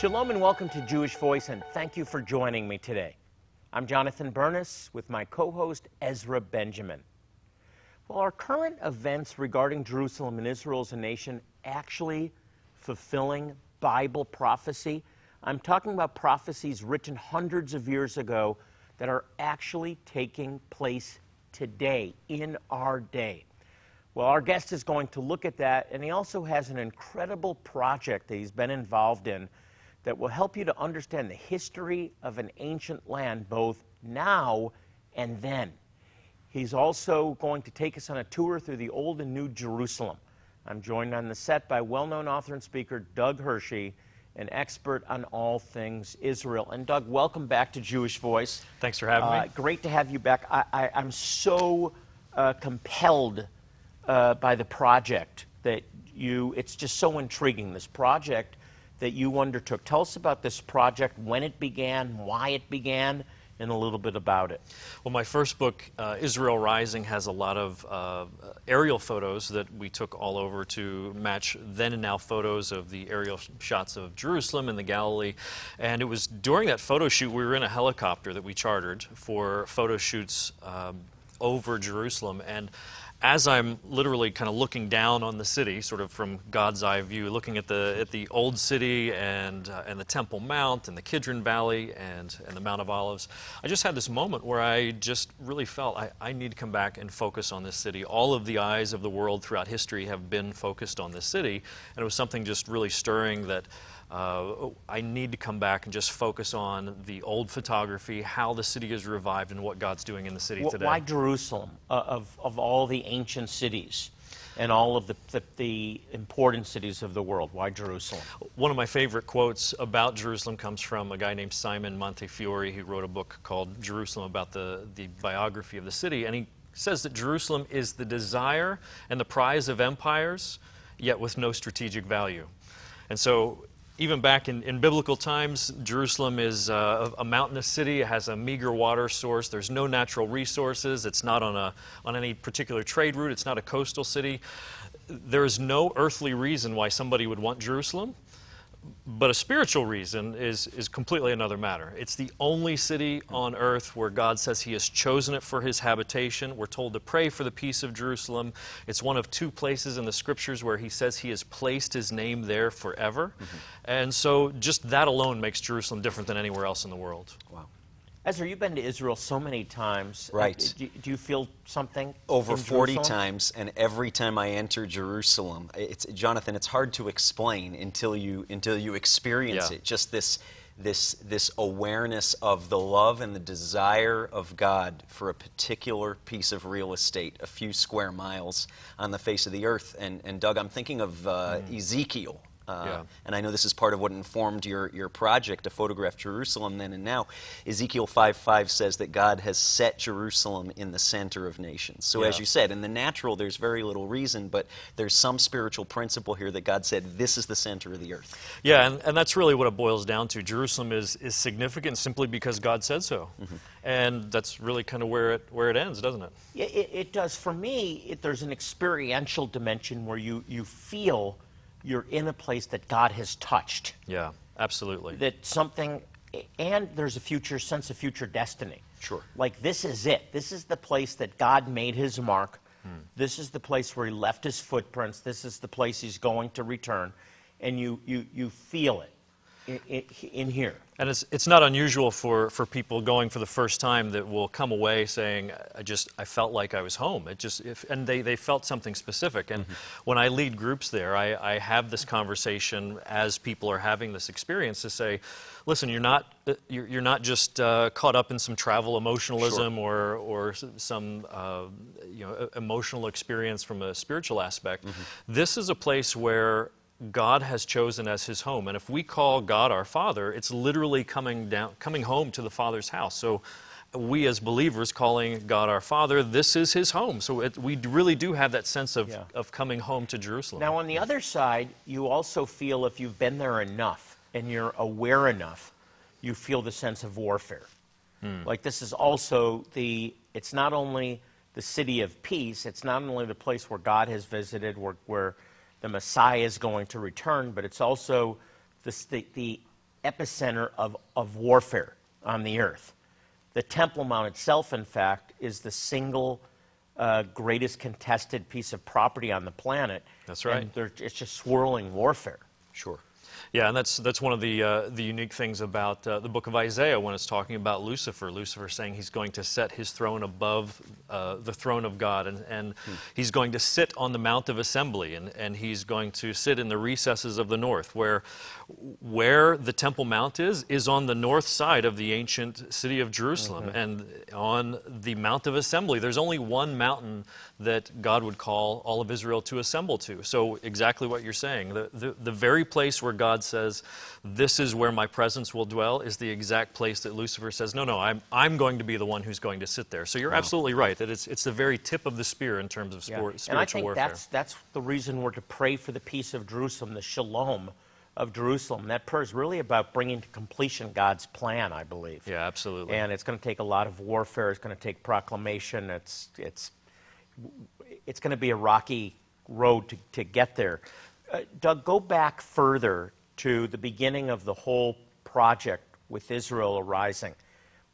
Shalom and welcome to Jewish Voice, and thank you for joining me today. I'm Jonathan Bernis with my co host Ezra Benjamin. Well, are current events regarding Jerusalem and Israel as a nation actually fulfilling Bible prophecy? I'm talking about prophecies written hundreds of years ago that are actually taking place today, in our day. Well, our guest is going to look at that, and he also has an incredible project that he's been involved in that will help you to understand the history of an ancient land, both now and then. He's also going to take us on a tour through the Old and New Jerusalem. I'm joined on the set by well known author and speaker Doug Hershey, an expert on all things Israel. And Doug, welcome back to Jewish Voice. Thanks for having Uh, me. great to have you back. I, am so uh, compelled uh, by the project that you, it's just so intriguing, this project that you undertook. Tell us about this project, when it began, why it began, and a little bit about it. Well, my first book, uh, Israel Rising, has a lot of uh, aerial photos that we took all over to match then and now photos of the aerial shots of Jerusalem and the Galilee. And it was during that photo shoot, we were in a helicopter that we chartered for photo shoots um, over Jerusalem. And as I'm literally kind of looking down on the city, sort of from God's eye view, looking at the at the old city and uh, and the Temple Mount and the Kidron Valley and and the Mount of Olives, I just had this moment where I just really felt I, I need to come back and focus on this city. All of the eyes of the world throughout history have been focused on this city, and it was something just really stirring that uh, I need to come back and just focus on the old photography, how the city is revived, and what God's doing in the city today. Why Jerusalem, uh, of, of all the ancient cities? and all of the, the, the, important cities of the world. Why Jerusalem? One of my favorite quotes about Jerusalem comes from a guy named Simon Montefiore, who wrote a book called Jerusalem about the, the biography of the city. And he says that Jerusalem is the desire and the prize of empires, yet with no strategic value. And so even back in, in, biblical times, Jerusalem is uh, a mountainous city. It has a meager water source. There's no natural resources. It's not on, a, on any particular trade route. It's not a coastal city. There is no earthly reason why somebody would want Jerusalem. But a spiritual reason is, is completely another matter. It's the only city on earth where God says He has chosen it for His habitation. We're told to pray for the peace of Jerusalem. It's one of two places in the scriptures where He says He has placed His name there forever. Mm-hmm. And so just that alone makes Jerusalem different than anywhere else in the world. Wow. Ezra, you've been to Israel so many times. Right. Do, do you feel something? Over 40 times, and every time I enter Jerusalem, it's Jonathan. It's hard to explain until you until you experience yeah. it. Just this this this awareness of the love and the desire of God for a particular piece of real estate, a few square miles on the face of the earth. And and Doug, I'm thinking of uh, mm. Ezekiel. Uh, yeah. And I know this is part of what informed your, your project to photograph Jerusalem then and now. Ezekiel 5 5 says that God has set Jerusalem in the center of nations. So, yeah. as you said, in the natural, there's very little reason, but there's some spiritual principle here that God said, this is the center of the earth. Yeah, and, and that's really what it boils down to. Jerusalem is, is significant simply because God said so. Mm-hmm. And that's really kind of where it, where it ends, doesn't it? Yeah, it, it does. For me, it, there's an experiential dimension where you, you feel you're in a place that God has touched. Yeah, absolutely. That something, and there's a future sense of future destiny. Sure. Like this is it. This is the place that God made his mark. Hmm. This is the place where he left his footprints. This is the place he's going to return. And you, you, you feel it in, in here. And it's, it's not unusual for, for people going for the first time that will come away saying, I just, I felt like I was home. It just, if, and they, they felt something specific. And mm-hmm. when I lead groups there, I, I have this conversation as people are having this experience to say, listen, you're not, uh, you're, you're not just uh, caught up in some travel emotionalism sure. or, or some uh, you know, emotional experience from a spiritual aspect. Mm-hmm. This is a place where God has chosen as his home. And if we call God our Father, it's literally coming down coming home to the Father's house. So we as believers calling God our Father, this is his home. So it, we really do have that sense of, Yeah. of coming home to Jerusalem. Now, on the other side, you also feel if you've been there enough and you're aware enough, you feel the sense of warfare. Hmm. Like this is also the, it's not only the city of peace, it's not only the place where God has visited, where, where the Messiah is going to return, but it's also the, the epicenter of, of warfare on the earth. The Temple Mount itself, in fact, is the single uh, greatest contested piece of property on the planet. That's right. And it's just swirling warfare. Sure. Yeah, and that's that's one of the uh, the unique things about uh, the book of Isaiah when it's talking about Lucifer. Lucifer saying he's going to set his throne above uh, the throne of God, and, and he's going to sit on the Mount of Assembly, and, and he's going to sit in the recesses of the north, where where the Temple Mount is is on the north side of the ancient city of Jerusalem, and on the Mount of Assembly, there's only one mountain that God would call all of Israel to assemble to. So exactly what you're saying, the, the, the very place where God says, this is where my presence will dwell, is the exact place that Lucifer says, no, no, I'm, I'm going to be the one who's going to sit there. So you're absolutely right, that it's, it's the very tip of the spear in terms of sport, and spiritual I think warfare. that's, that's the reason we're to pray for the peace of Jerusalem, the shalom of Jerusalem. That prayer is really about bringing to completion God's plan, I believe. Yeah, absolutely. And it's going to take a lot of warfare. It's going to take proclamation. It's, it's, it's going to be a rocky road to, to get there. Uh, Doug, go back further to the beginning of the whole project with Israel arising.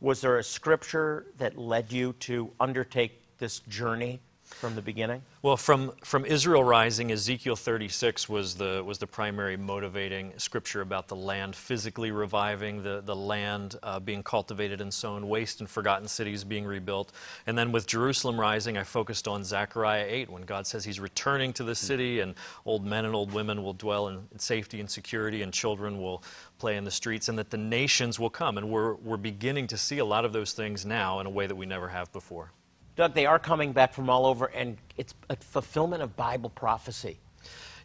Was there a scripture that led you to undertake this journey from the beginning? Well, from, from Israel Rising, Ezekiel 36 was the, was the primary motivating scripture about the land physically reviving, the, the land uh, being cultivated and sown, waste and forgotten cities being rebuilt. And then with Jerusalem Rising, I focused on Zechariah 8, when God says He's returning to the city, and old men and old women will dwell in, safety and security, and children will play in the streets, and that the nations will come. And we're, we're beginning to see a lot of those things now in a way that we never have before. Doug, they are coming back from all over, and it's a fulfillment of Bible prophecy.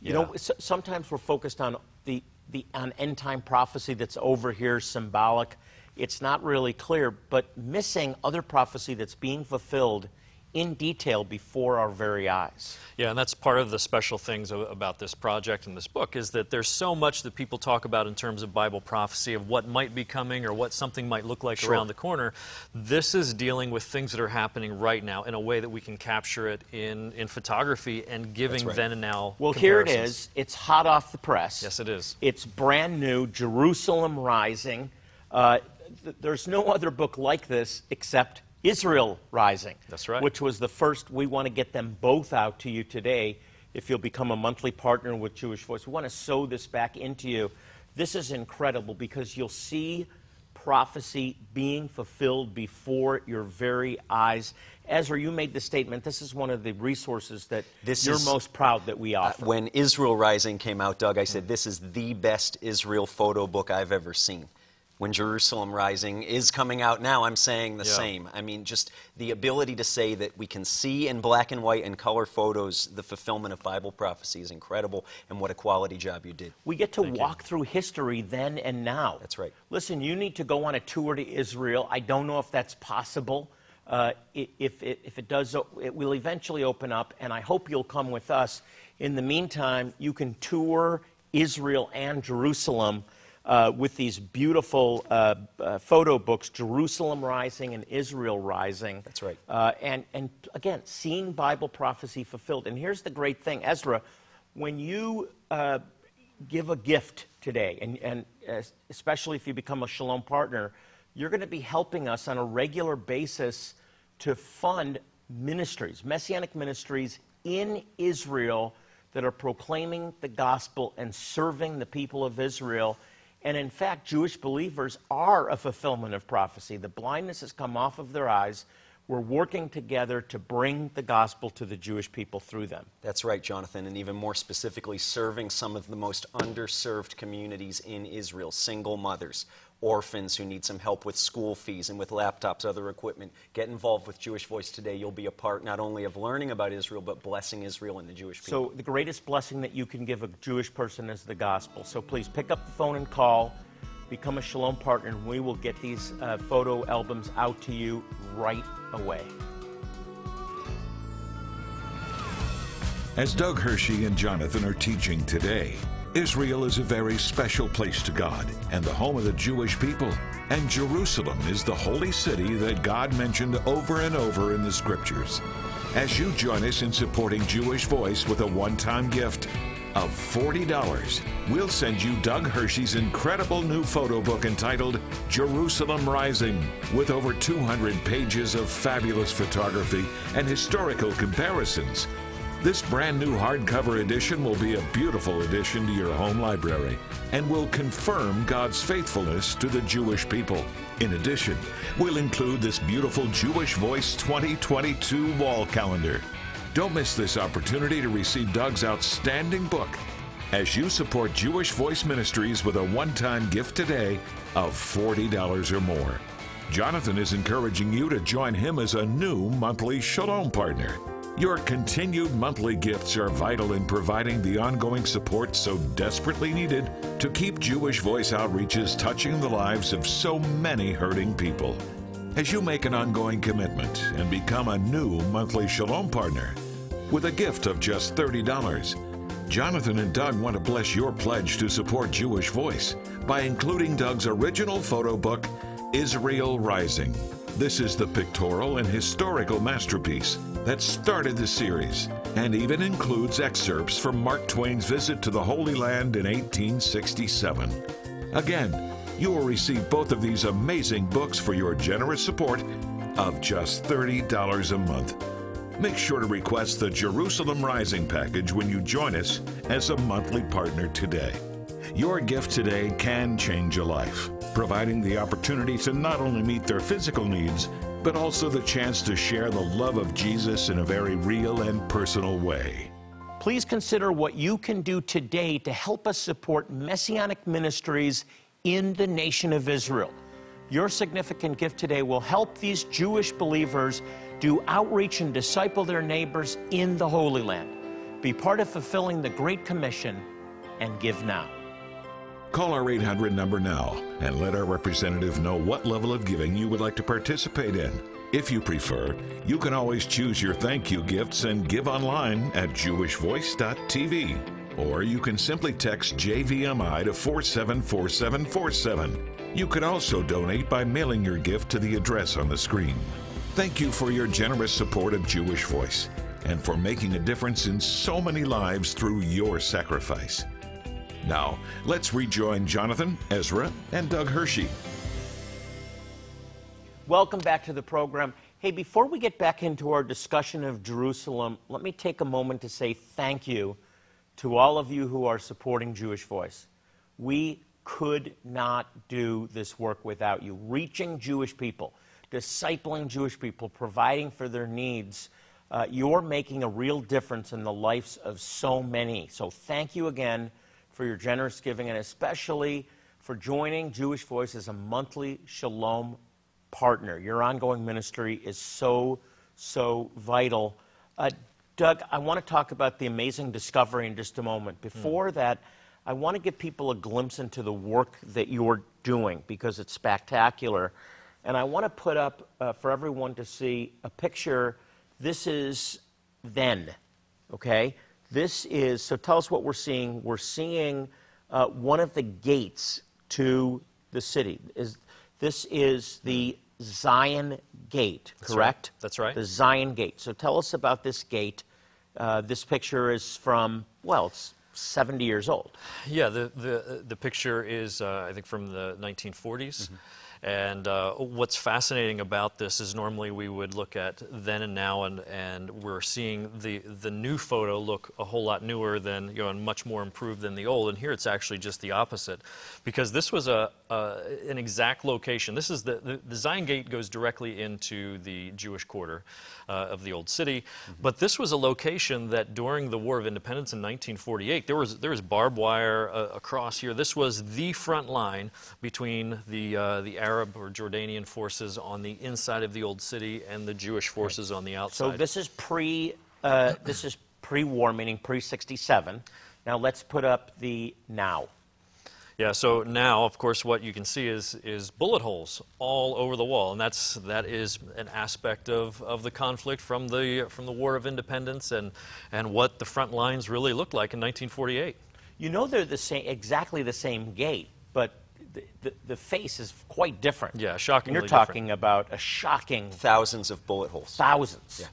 You know, Yeah. s- sometimes we're focused on the, the on end time prophecy that's over here, symbolic. It's not really clear, but missing other prophecy that's being fulfilled in detail before our very eyes. Yeah, and that's part of the special things about this project and this book is that there's so much that people talk about in terms of Bible prophecy of what might be coming or what something might look like Sure. around the corner. This is dealing with things that are happening right now in a way that we can capture it in, in photography and giving right. then and now. Well, here it is. It's hot off the press. Yes, it is. It's brand new, Jerusalem Rising. Uh, th- there's no other book like this except Israel Rising. That's right. Which was the first. We want to get them both out to you today. If you'll become a monthly partner with Jewish Voice, we want to sow this back into you. This is incredible because you'll see prophecy being fulfilled before your very eyes. Ezra, you made the statement. This is one of the resources that This you're is- most proud that we uh, offer. When Israel Rising came out, Doug, I said, this is the best Israel photo book I've ever seen. When Jerusalem Rising is coming out now, I'm saying the Yeah. same. I mean, just the ability to say that we can see in black and white and color photos the fulfillment of Bible prophecy is incredible, and what a quality job you did. We get to walk through history then and now. That's right. Listen, you need to go on a tour to Israel. I don't know if that's possible. Uh, if, it, if it does, it will eventually open up, and I hope you'll come with us. In the meantime, you can tour Israel and Jerusalem uh, with these beautiful uh, uh, photo books, Jerusalem Rising and Israel Rising. That's right. Uh, and, and again, seeing Bible prophecy fulfilled. And here's the great thing, Ezra, when you uh, give a gift today, and, and especially if you become a Shalom partner, you're going to be helping us on a regular basis to fund ministries, messianic ministries in Israel that are proclaiming the gospel and serving the people of Israel. And in fact, Jewish believers are a fulfillment of prophecy. The blindness has come off of their eyes. we're working together to bring the gospel to the Jewish people through them. That's right, Jonathan, and even more specifically, serving some of the most underserved communities in Israel single mothers, orphans who need some help with school fees and with laptops, other equipment. Get involved with Jewish Voice today. You'll be a part not only of learning about Israel, but blessing Israel and the Jewish people. So, the greatest blessing that you can give a Jewish person is the gospel. So, please pick up the phone and call, become a Shalom partner, and we will get these uh, photo albums out to you right away. As Doug Hershey and Jonathan are teaching today, Israel is a very special place to God and the home of the Jewish people. And Jerusalem is the holy city that God mentioned over and over in the scriptures. As you join us in supporting Jewish Voice with a one time gift of $40, we'll send you Doug Hershey's incredible new photo book entitled Jerusalem Rising, with over 200 pages of fabulous photography and historical comparisons. This brand new hardcover edition will be a beautiful addition to your home library and will confirm God's faithfulness to the Jewish people. In addition, we'll include this beautiful Jewish Voice 2022 wall calendar. Don't miss this opportunity to receive Doug's outstanding book as you support Jewish Voice Ministries with a one time gift today of $40 or more. Jonathan is encouraging you to join him as a new monthly Shalom partner. Your continued monthly gifts are vital in providing the ongoing support so desperately needed to keep Jewish Voice outreaches touching the lives of so many hurting people. As you make an ongoing commitment and become a new monthly Shalom partner with a gift of just $30, Jonathan and Doug want to bless your pledge to support Jewish Voice by including Doug's original photo book, Israel Rising. This is the pictorial and historical masterpiece that started the series and even includes excerpts from Mark Twain's visit to the Holy Land in 1867. Again, you will receive both of these amazing books for your generous support of just $30 a month. Make sure to request the Jerusalem Rising package when you join us as a monthly partner today. Your gift today can change a life, providing the opportunity to not only meet their physical needs, but also the chance to share the love of Jesus in a very real and personal way. Please consider what you can do today to help us support messianic ministries in the nation of Israel. Your significant gift today will help these Jewish believers do outreach and disciple their neighbors in the Holy Land. Be part of fulfilling the Great Commission and give now. Call our 800 number now and let our representative know what level of giving you would like to participate in. If you prefer, you can always choose your thank you gifts and give online at jewishvoice.tv. Or you can simply text JVMI to 474747. You can also donate by mailing your gift to the address on the screen. Thank you for your generous support of Jewish Voice and for making a difference in so many lives through your sacrifice. Now, let's rejoin Jonathan, Ezra, and Doug Hershey. Welcome back to the program. Hey, before we get back into our discussion of Jerusalem, let me take a moment to say thank you to all of you who are supporting Jewish Voice. We could not do this work without you. Reaching Jewish people, discipling Jewish people, providing for their needs. Uh, you're making a real difference in the lives of so many. So thank you again for your generous giving and especially for joining Jewish Voice as a monthly Shalom partner. Your ongoing ministry is so, so vital. Uh, Doug, I want to talk about the amazing discovery in just a moment. Before mm. that, I want to give people a glimpse into the work that you're doing because it's spectacular. And I want to put up uh, for everyone to see a picture. This is then, okay? This is, so tell us what we're seeing. We're seeing uh, one of the gates to the city. Is, this is the Zion Gate, That's correct? Right. That's right. The Zion Gate. So tell us about this gate. Uh, this picture is from, well, it's 70 years old. Yeah, the, the, the picture is, uh, I think, from the 1940s. Mm-hmm. And uh, what's fascinating about this is normally we would look at then and now, and, and we're seeing the, the new photo look a whole lot newer than, you know, and much more improved than the old. And here it's actually just the opposite, because this was a, a an exact location. This is the, the, the Zion Gate goes directly into the Jewish quarter uh, of the old city, but this was a location that during the War of Independence in 1948, there was there was barbed wire uh, across here. This was the front line between the uh, the Arab or Jordanian forces on the inside of the old city and the Jewish forces on the outside. So this is pre, uh, this is pre-war, meaning pre-67. Now let's put up the now. Yeah, so now, of course, what you can see is, is bullet holes all over the wall, and that's, that is an aspect of, of the conflict from the, from the War of Independence and, and what the front lines really looked like in 1948. You know they're the same, exactly the same gate, but the, the, the face is quite different. Yeah, shockingly You're talking about a shocking Thousands of bullet holes. thousands. Yeah.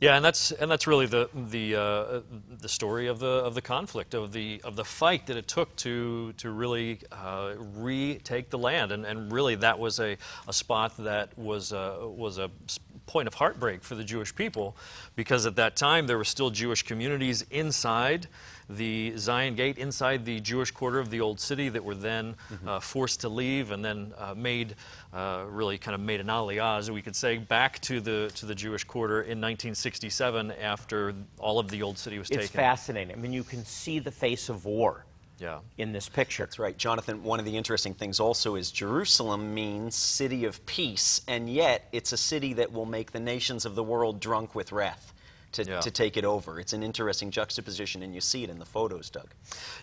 Yeah, and that's and that's really the the uh, the story of the of the conflict of the of the fight that it took to to really uh, retake the land, and, and really that was a, a spot that was uh, was a s- point of heartbreak for the Jewish people, because at that time there were still Jewish communities inside the Zion Gate, inside the Jewish quarter of the old city, that were then uh, forced to leave, and then uh, made uh, really kind of made an aliyah, as we could say, back to the to the Jewish quarter in 1967 after all of the old city was It's taken. It's fascinating. I mean, you can see the face of war Yeah. in this picture. That's right. Jonathan, one of the interesting things also is Jerusalem means city of peace, and yet it's a city that will make the nations of the world drunk with wrath to, Yeah. to take it over. It's an interesting juxtaposition, and you see it in the photos, Doug.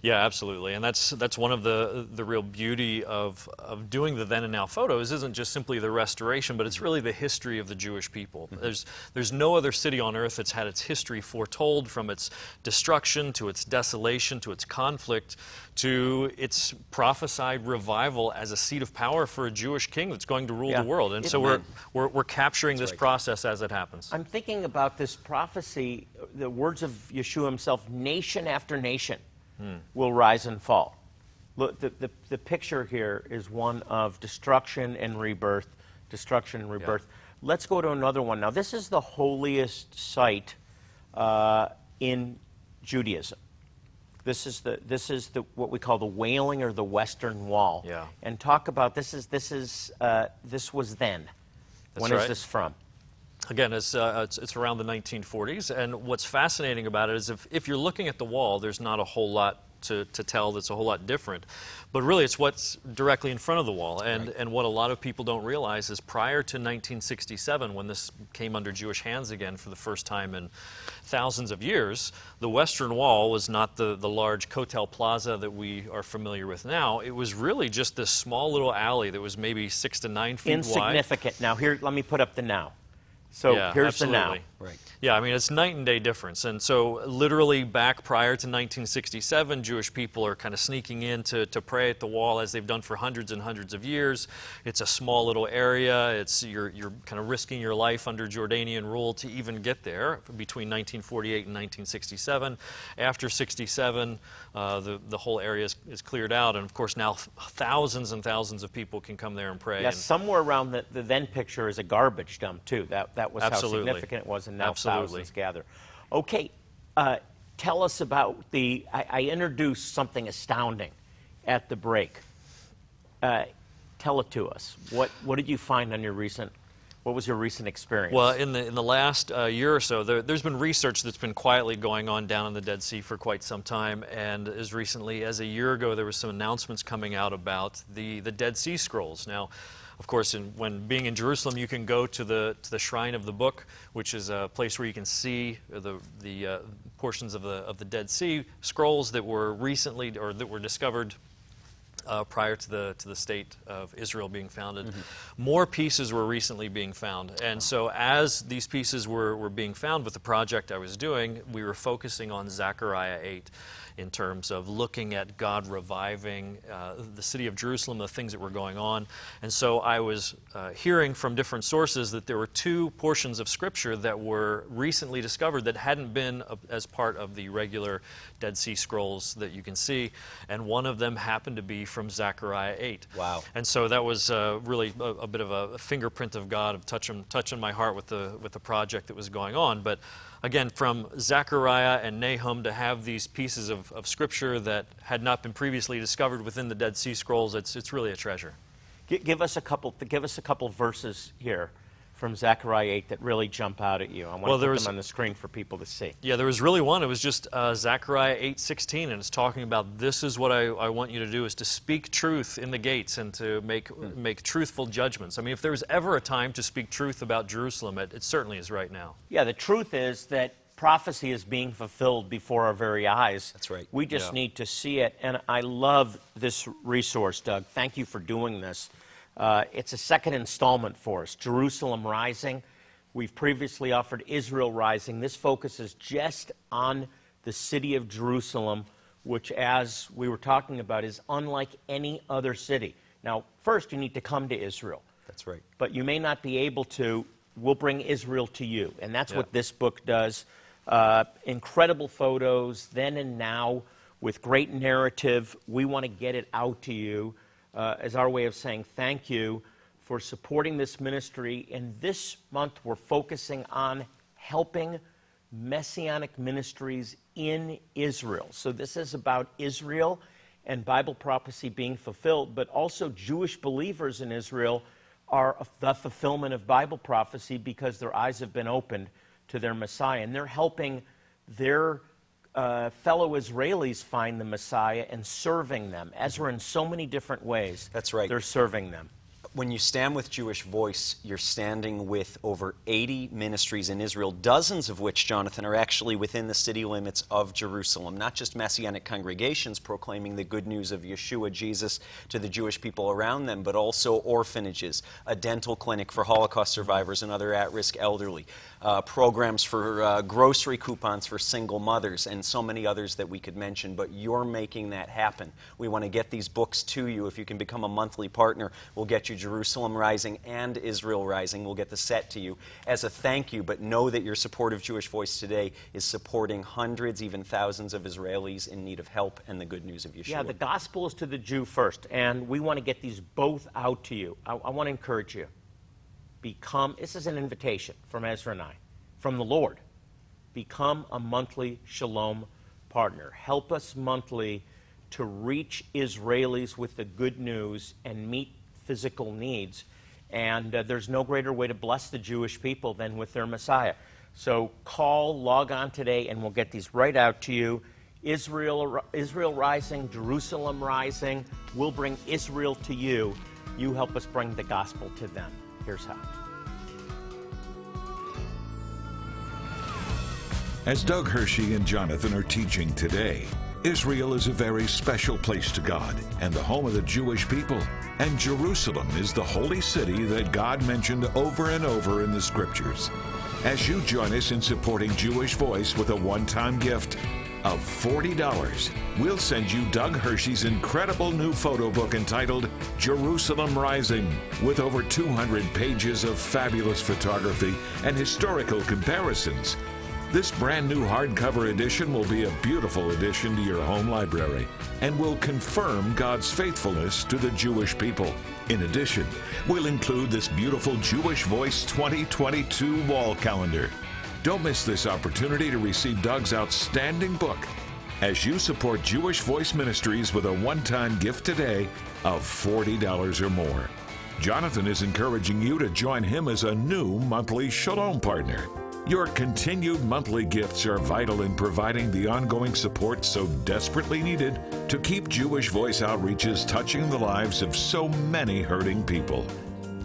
Yeah, absolutely, and that's that's one of the the real beauty of of doing the then and now photos isn't just simply the restoration, but it's really the history of the Jewish people. Mm-hmm. There's there's no other city on earth that's had its history foretold from its destruction to its desolation to its conflict to its prophesied revival as a seat of power for a Jewish king that's going to rule Yeah. the world. And It- so we're, we're we're capturing this right. process as it happens. I'm thinking about this prophecy, the words of Yeshua himself nation after nation will rise and fall. Look, the, the, the picture here is one of destruction and rebirth, destruction and rebirth. Let's go to another one. Now, this is the holiest site uh, in Judaism. This is the this is the what we call the Wailing or the Western Wall. Yeah. And talk about this is this is uh, this was then. That's When is right. this from? Again, it's, uh, it's, it's around the 1940s. And what's fascinating about it is if, if you're looking at the wall, there's not a whole lot to, to tell that's a whole lot different. But really, it's what's directly in front of the wall. And, and what a lot of people don't realize is prior to 1967, when this came under Jewish hands again for the first time in thousands of years, the Western Wall was not the, the large Kotel Plaza that we are familiar with now. It was really just this small little alley that was maybe six to nine feet wide. Insignificant. Now, here, let me put up the now. So Yeah, here's the now. Right. Yeah, I mean, it's night and day difference. And so, literally, back prior to 1967, Jewish people are kind of sneaking in to, to pray at the wall as they've done for hundreds and hundreds of years. It's a small little area. It's, you're, you're kind of risking your life under Jordanian rule to even get there between 1948 and 1967. After 67, uh, the, the whole area is, is cleared out. And of course, now thousands and thousands of people can come there and pray. Yes, And- somewhere around the, the then picture is a garbage dump, too. That, that was Absolutely. how significant it was, and now Absolutely. Thousands gather. Okay, uh, tell us about the. I, I introduced something astounding at the break. Uh, tell it to us. What, what did you find on your recent. What was your recent experience? Well, in the in the last uh, year or so, there, there's been research that's been quietly going on down in the Dead Sea for quite some time, and as recently as a year ago, there was some announcements coming out about the the Dead Sea Scrolls. Now. Of course, in, when being in Jerusalem, you can go to the to the Shrine of the Book, which is a place where you can see the the uh, portions of the of the Dead Sea scrolls that were recently or that were discovered uh, prior to the to the state of Israel being founded. More pieces were recently being found, and so as these pieces were, were being found with the project I was doing, we were focusing on Zechariah 8. In terms of looking at God reviving uh, the city of Jerusalem, the things that were going on. And so I was uh, hearing from different sources that there were two portions of Scripture that were recently discovered that hadn't been a, as part of the regular Dead Sea Scrolls that you can see. And one of them happened to be from Zechariah 8. Wow. And so that was uh, really a, a, bit of a fingerprint of God of touching, touching my heart with the, with the project that was going on. But again, from Zechariah and Nahum to have these pieces of, of scripture that had not been previously discovered within the Dead Sea Scrolls, it's, it's really a treasure. Give us a couple. Give us a couple verses here from Zechariah 8 that really jump out at you. I want well, to put them on the screen for people to see. Yeah, there was really one. It was just uh, Zechariah 8:16, and it's talking about this is what I, I, want you to do is to speak truth in the gates and to make hmm. make truthful judgments. I mean, if there was ever a time to speak truth about Jerusalem, it, it certainly is right now. Yeah, the truth is that prophecy is being fulfilled before our very eyes. That's right. We just yeah. need to see it, and I love this resource, Doug. Thank you for doing this. Uh, it's a second installment for us Jerusalem Rising. We've previously offered Israel Rising. This focuses just on the city of Jerusalem, which, as we were talking about, is unlike any other city. Now, first, you need to come to Israel. That's right. But you may not be able to. We'll bring Israel to you. And that's yeah. what this book does. Uh, incredible photos, then and now, with great narrative. We want to get it out to you uh, as our way of saying thank you for supporting this ministry. And this month, we're focusing on helping messianic ministries in Israel. So, this is about Israel and Bible prophecy being fulfilled, but also Jewish believers in Israel are the fulfillment of Bible prophecy because their eyes have been opened to their Messiah. And they're helping their uh, fellow Israelis find the Messiah and serving them. Ezra, in so many different ways, that's right. They're serving them when you stand with Jewish Voice, you're standing with over 80 ministries in Israel, dozens of which, Jonathan, are actually within the city limits of Jerusalem. Not just messianic congregations proclaiming the good news of Yeshua, Jesus, to the Jewish people around them, but also orphanages, a dental clinic for Holocaust survivors and other at risk elderly, uh, programs for uh, grocery coupons for single mothers, and so many others that we could mention. But you're making that happen. We want to get these books to you. If you can become a monthly partner, we'll get you Jerusalem Rising and Israel Rising. We'll get the set to you as a thank you, but know that your support of Jewish Voice today is supporting hundreds, even thousands of Israelis in need of help and the good news of Yeshua. Yeah, the gospel is to the Jew first, and we want to get these both out to you. I, I want to encourage you. Become, this is an invitation from Ezra and I, from the Lord. Become a monthly Shalom partner. Help us monthly to reach Israelis with the good news and meet physical needs. And uh, there's no greater way to bless the Jewish people than with their Messiah. So call, log on today, and we'll get these right out to you. Israel, Israel rising, Jerusalem rising. We'll bring Israel to you. You help us bring the gospel to them. Here's how. As Doug Hershey and Jonathan are teaching today, Israel is a very special place to God and the home of the Jewish people. And Jerusalem is the holy city that God mentioned over and over in the scriptures. As you join us in supporting Jewish Voice with a one time gift of $40, we'll send you Doug Hershey's incredible new photo book entitled Jerusalem Rising, with over 200 pages of fabulous photography and historical comparisons this brand new hardcover edition will be a beautiful addition to your home library and will confirm God's faithfulness to the Jewish people. In addition, we'll include this beautiful Jewish Voice 2022 wall calendar. Don't miss this opportunity to receive Doug's outstanding book as you support Jewish Voice Ministries with a one time gift today of $40 or more. Jonathan is encouraging you to join him as a new monthly Shalom partner. Your continued monthly gifts are vital in providing the ongoing support so desperately needed to keep Jewish Voice outreaches touching the lives of so many hurting people.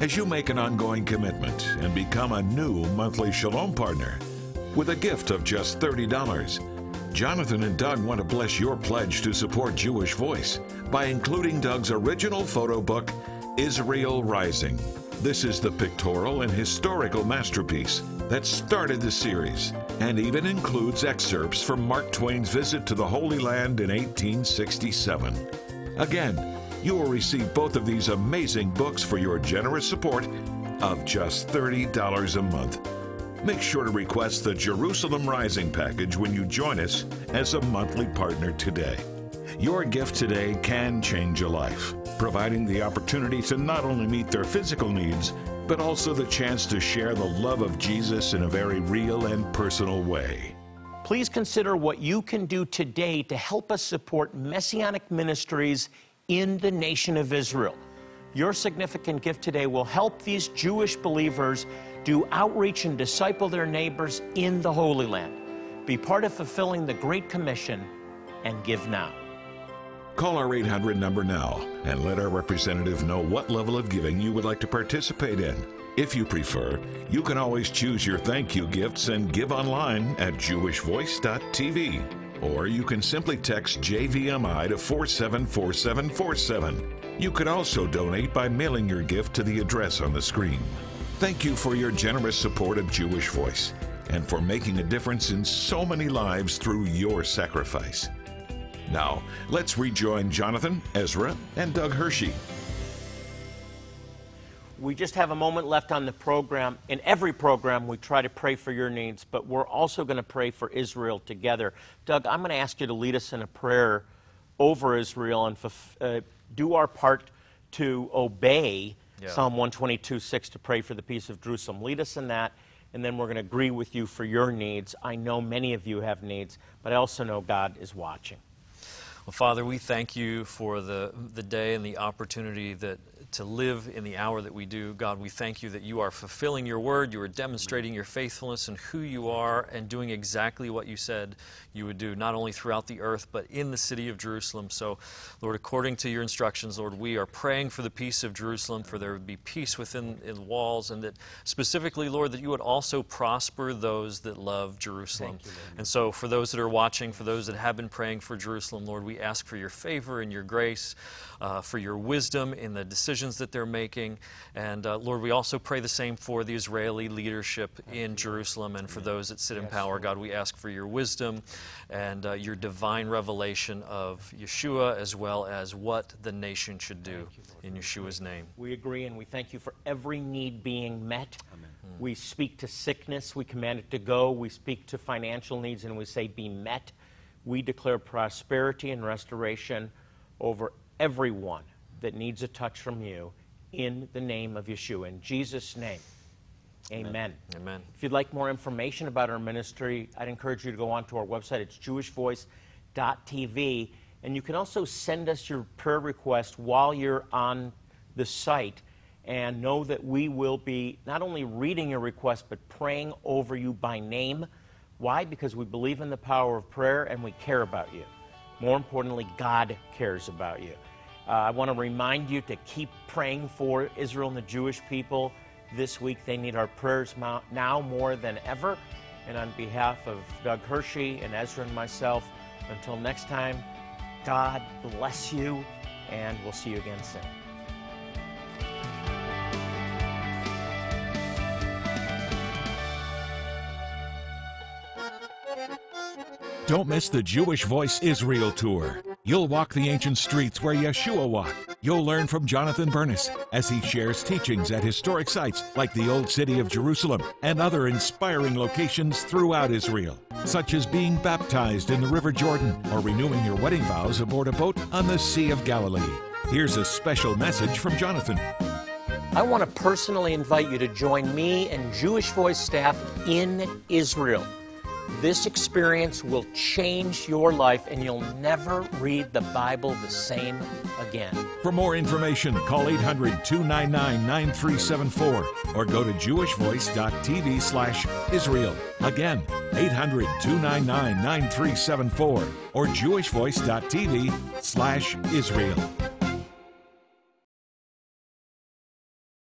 As you make an ongoing commitment and become a new monthly Shalom partner with a gift of just $30, Jonathan and Doug want to bless your pledge to support Jewish Voice by including Doug's original photo book, Israel Rising This is the pictorial and historical masterpiece that started the series and even includes excerpts from Mark Twain's visit to the Holy Land in 1867. Again, you will receive both of these amazing books for your generous support of just $30 a month. Make sure to request the Jerusalem Rising package when you join us as a monthly partner today. Your gift today can change a life, providing the opportunity to not only meet their physical needs, but also the chance to share the love of Jesus in a very real and personal way. Please consider what you can do today to help us support Messianic ministries in the nation of Israel. Your significant gift today will help these Jewish believers do outreach and disciple their neighbors in the Holy Land. Be part of fulfilling the Great Commission and give now. Call our 800 number now and let our representative know what level of giving you would like to participate in. If you prefer, you can always choose your thank you gifts and give online at jewishvoice.tv. Or you can simply text JVMI to 474747. You could also donate by mailing your gift to the address on the screen. Thank you for your generous support of Jewish Voice and for making a difference in so many lives through your sacrifice. Now, let's rejoin Jonathan, Ezra, and Doug Hershey. We just have a moment left on the program. In every program, we try to pray for your needs, but we're also going to pray for Israel together. Doug, I'm going to ask you to lead us in a prayer over Israel and uh, do our part to obey yeah. Psalm 122 6 to pray for the peace of Jerusalem. Lead us in that, and then we're going to agree with you for your needs. I know many of you have needs, but I also know God is watching. Well, Father, we thank you for the, the day and the opportunity that to live in the hour that we do. God, we thank you that you are fulfilling your word, you are demonstrating your faithfulness and who you are, and doing exactly what you said you would do, not only throughout the earth, but in the city of Jerusalem. So, Lord, according to your instructions, Lord, we are praying for the peace of Jerusalem, for there would be peace within the walls, and that specifically, Lord, that you would also prosper those that love Jerusalem. You, and so, for those that are watching, for those that have been praying for Jerusalem, Lord, we ask for your favor and your grace, uh, for your wisdom in the decisions that they're making. And uh, Lord, we also pray the same for the Israeli leadership in Jerusalem and for those that sit in power. God, we ask for your wisdom and uh, your divine revelation of Yeshua as well as what the nation should do in Yeshua's name. We agree and we thank you for every need being met. Amen. We speak to sickness, we command it to go. We speak to financial needs and we say, be met. We declare prosperity and restoration over everyone that needs a touch from you in the name of Yeshua. In Jesus' name. Amen. Amen. If you'd like more information about our ministry, I'd encourage you to go onto our website. It's jewishvoice.tv. And you can also send us your prayer request while you're on the site and know that we will be not only reading your request, but praying over you by name. Why? Because we believe in the power of prayer and we care about you. More importantly, God cares about you. Uh, I want to remind you to keep praying for Israel and the Jewish people this week. They need our prayers now more than ever. And on behalf of Doug Hershey and Ezra and myself, until next time, God bless you, and we'll see you again soon. Don't miss the Jewish Voice Israel Tour. You'll walk the ancient streets where Yeshua walked. You'll learn from Jonathan Bernis as he shares teachings at historic sites like the Old City of Jerusalem and other inspiring locations throughout Israel, such as being baptized in the River Jordan or renewing your wedding vows aboard a boat on the Sea of Galilee. Here's a special message from Jonathan. I want to personally invite you to join me and Jewish Voice staff in Israel. This experience will change your life and you'll never read the Bible the same again. For more information, call 800 299 9374 or go to jewishvoice.tv slash Israel. Again, 800 299 9374 or jewishvoice.tv slash Israel.